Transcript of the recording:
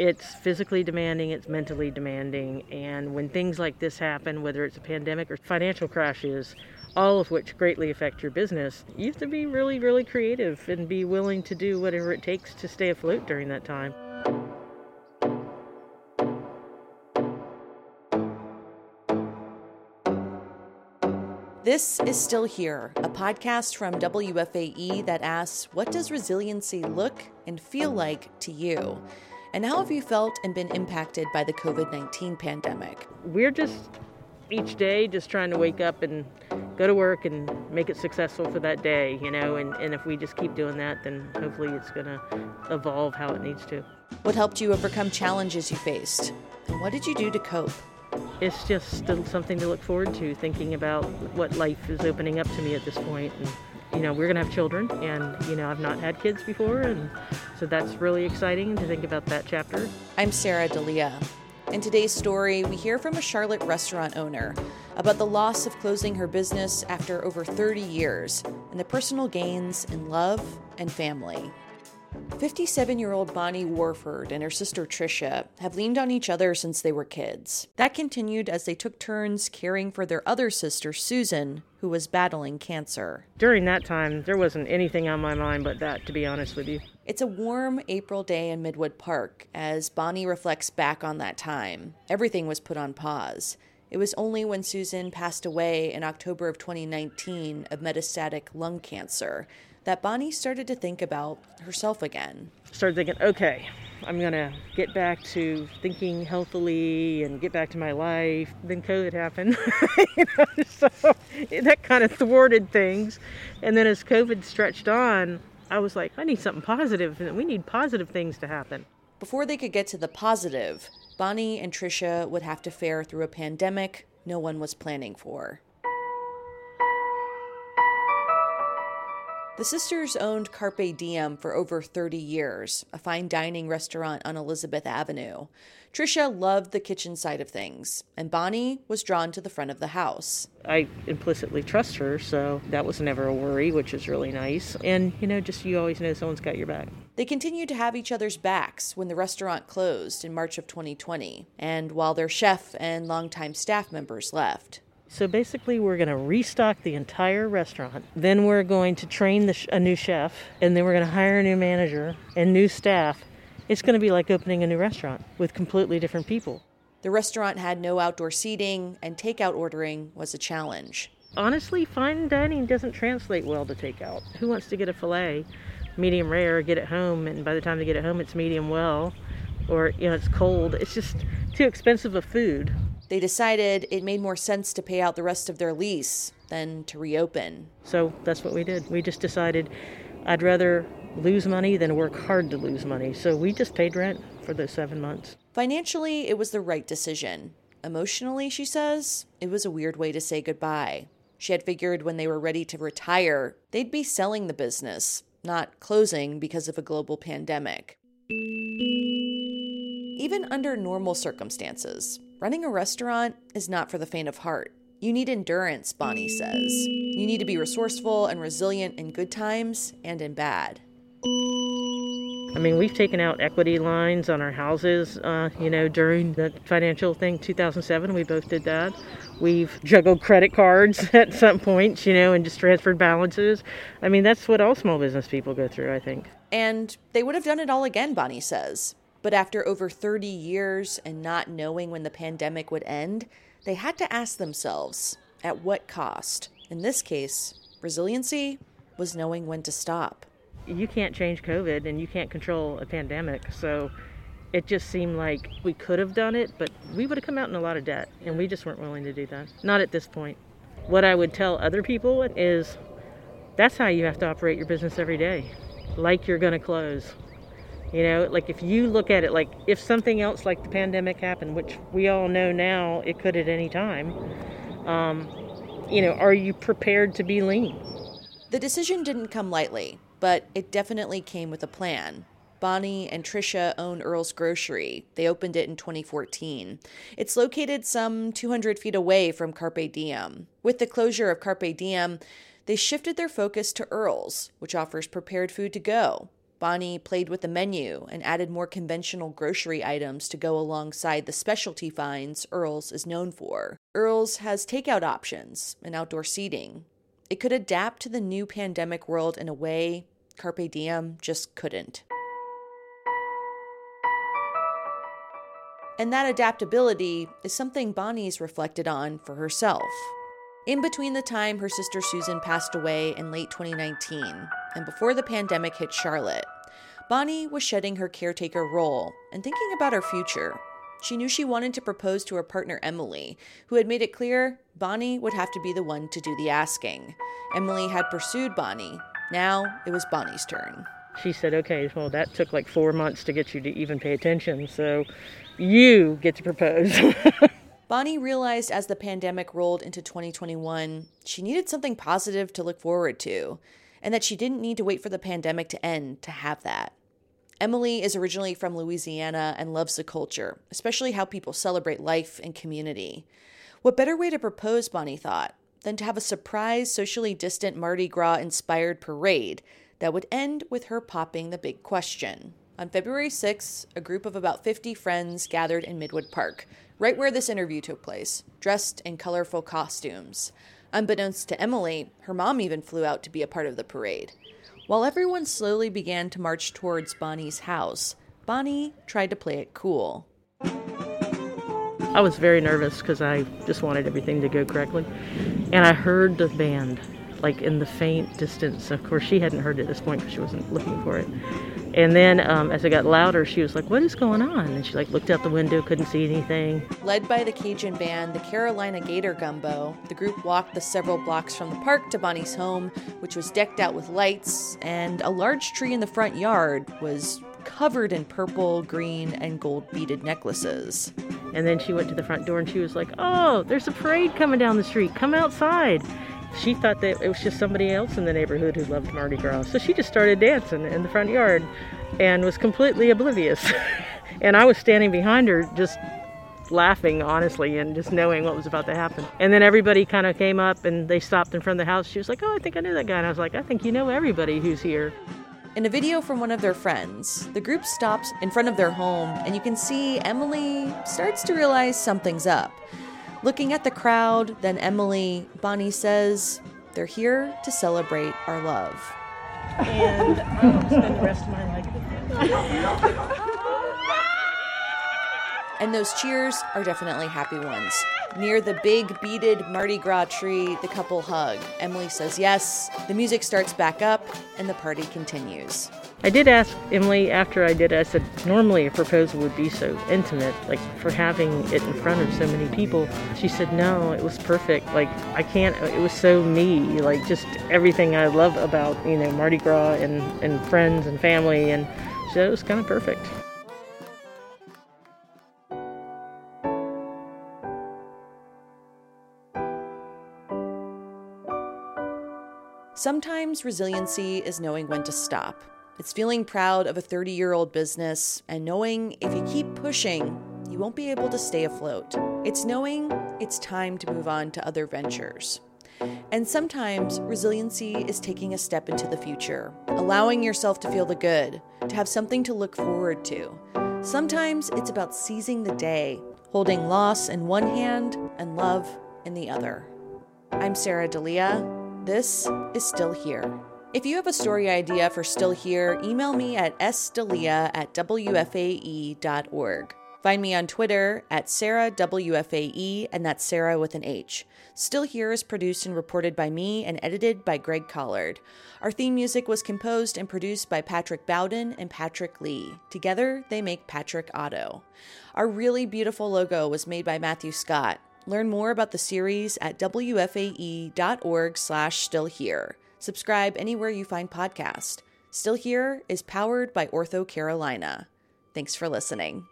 It's physically demanding, it's mentally demanding, and when things like this happen, whether it's a pandemic or financial crashes, all of which greatly affect your business, you have to be really, really creative and be willing to do whatever it takes to stay afloat during that time. This is Still Here, a podcast from WFAE that asks, What does resiliency look and feel like to you? And how have you felt and been impacted by the COVID 19 pandemic? We're just each day just trying to wake up and go to work and make it successful for that day, you know, and, and if we just keep doing that, then hopefully it's going to evolve how it needs to. What helped you overcome challenges you faced? And what did you do to cope? it's just something to look forward to, thinking about what life is opening up to me at this point. And, you know, we're going to have children, and, you know, I've not had kids before, and so that's really exciting to think about that chapter. I'm Sarah Delia. In today's story, we hear from a Charlotte restaurant owner about the loss of closing her business after over 30 years and the personal gains in love and family. 57 year old Bonnie Warford and her sister Tricia have leaned on each other since they were kids. That continued as they took turns caring for their other sister, Susan, who was battling cancer. During that time, there wasn't anything on my mind but that, to be honest with you. It's a warm April day in Midwood Park as Bonnie reflects back on that time. Everything was put on pause. It was only when Susan passed away in October of 2019 of metastatic lung cancer that Bonnie started to think about herself again. Started thinking, okay, I'm going to get back to thinking healthily and get back to my life. Then COVID happened. you know, so that kind of thwarted things. And then as COVID stretched on, I was like, I need something positive, we need positive things to happen. Before they could get to the positive, Bonnie and Tricia would have to fare through a pandemic no one was planning for. The sisters owned Carpe Diem for over 30 years, a fine dining restaurant on Elizabeth Avenue. Tricia loved the kitchen side of things, and Bonnie was drawn to the front of the house. I implicitly trust her, so that was never a worry, which is really nice. And, you know, just you always know someone's got your back. They continued to have each other's backs when the restaurant closed in March of 2020, and while their chef and longtime staff members left. So basically, we're going to restock the entire restaurant. Then we're going to train sh- a new chef, and then we're going to hire a new manager and new staff. It's going to be like opening a new restaurant with completely different people. The restaurant had no outdoor seating, and takeout ordering was a challenge. Honestly, fine dining doesn't translate well to takeout. Who wants to get a filet, medium rare, get it home, and by the time they get it home, it's medium well, or you know, it's cold. It's just too expensive of food they decided it made more sense to pay out the rest of their lease than to reopen. So that's what we did. We just decided I'd rather lose money than work hard to lose money. So we just paid rent for those seven months. Financially, it was the right decision. Emotionally, she says, it was a weird way to say goodbye. She had figured when they were ready to retire, they'd be selling the business, not closing because of a global pandemic. Even under normal circumstances, running a restaurant is not for the faint of heart. You need endurance, Bonnie says. You need to be resourceful and resilient in good times and in bad. I mean, we've taken out equity lines on our houses, uh, you know, during the financial thing, 2007. We both did that. We've juggled credit cards at some points, you know, and just transferred balances. I mean, that's what all small business people go through, I think. And they would have done it all again, Bonnie says. But after over 30 years and not knowing when the pandemic would end, they had to ask themselves at what cost? In this case, resiliency was knowing when to stop. You can't change COVID and you can't control a pandemic. So it just seemed like we could have done it, but we would have come out in a lot of debt. And we just weren't willing to do that. Not at this point. What I would tell other people is that's how you have to operate your business every day, like you're going to close. You know, like if you look at it like if something else like the pandemic happened, which we all know now it could at any time, um, you know, are you prepared to be lean? The decision didn't come lightly, but it definitely came with a plan. Bonnie and Trisha own Earl's Grocery. They opened it in 2014. It's located some 200 feet away from Carpe Diem. With the closure of Carpe Diem, they shifted their focus to Earl's, which offers prepared food to go Bonnie played with the menu and added more conventional grocery items to go alongside the specialty finds Earl's is known for. Earl's has takeout options and outdoor seating. It could adapt to the new pandemic world in a way Carpe Diem just couldn't. And that adaptability is something Bonnie's reflected on for herself. In between the time her sister Susan passed away in late 2019 and before the pandemic hit Charlotte, Bonnie was shedding her caretaker role and thinking about her future. She knew she wanted to propose to her partner Emily, who had made it clear Bonnie would have to be the one to do the asking. Emily had pursued Bonnie. Now it was Bonnie's turn. She said, okay, well, that took like four months to get you to even pay attention, so you get to propose. Bonnie realized as the pandemic rolled into 2021, she needed something positive to look forward to, and that she didn't need to wait for the pandemic to end to have that. Emily is originally from Louisiana and loves the culture, especially how people celebrate life and community. What better way to propose, Bonnie thought, than to have a surprise, socially distant Mardi Gras inspired parade that would end with her popping the big question. On February 6th, a group of about 50 friends gathered in Midwood Park, right where this interview took place, dressed in colorful costumes. Unbeknownst to Emily, her mom even flew out to be a part of the parade. While everyone slowly began to march towards Bonnie's house, Bonnie tried to play it cool. I was very nervous because I just wanted everything to go correctly. And I heard the band, like in the faint distance. Of course, she hadn't heard it at this point because she wasn't looking for it. And then um, as it got louder, she was like, "What is going on?" And she like looked out the window, couldn't see anything. Led by the Cajun band, the Carolina Gator Gumbo, the group walked the several blocks from the park to Bonnie's home, which was decked out with lights, and a large tree in the front yard was covered in purple, green, and gold beaded necklaces. And then she went to the front door and she was like, "Oh, there's a parade coming down the street. Come outside." She thought that it was just somebody else in the neighborhood who loved Mardi Gras. So she just started dancing in the front yard and was completely oblivious. and I was standing behind her just laughing honestly and just knowing what was about to happen. And then everybody kind of came up and they stopped in front of the house. She was like, "Oh, I think I know that guy." And I was like, "I think you know everybody who's here." In a video from one of their friends, the group stops in front of their home and you can see Emily starts to realize something's up. Looking at the crowd, then Emily, Bonnie says, They're here to celebrate our love. And I'll spend the rest of my life And those cheers are definitely happy ones. Near the big beaded Mardi Gras tree, the couple hug. Emily says yes, the music starts back up, and the party continues. I did ask Emily after I did, I said, normally a proposal would be so intimate, like for having it in front of so many people. She said, no, it was perfect. Like, I can't, it was so me, like just everything I love about, you know, Mardi Gras and, and friends and family. And said it was kind of perfect. Sometimes resiliency is knowing when to stop it's feeling proud of a 30 year old business and knowing if you keep pushing, you won't be able to stay afloat. It's knowing it's time to move on to other ventures. And sometimes resiliency is taking a step into the future, allowing yourself to feel the good, to have something to look forward to. Sometimes it's about seizing the day, holding loss in one hand and love in the other. I'm Sarah Delia. This is Still Here. If you have a story idea for Still Here, email me at sdelia at wfae.org. Find me on Twitter at SarahWFAE, and that's Sarah with an H. Still Here is produced and reported by me and edited by Greg Collard. Our theme music was composed and produced by Patrick Bowden and Patrick Lee. Together, they make Patrick Otto. Our really beautiful logo was made by Matthew Scott. Learn more about the series at wfae.org slash still here. Subscribe anywhere you find podcasts. Still Here is powered by OrthoCarolina. Thanks for listening.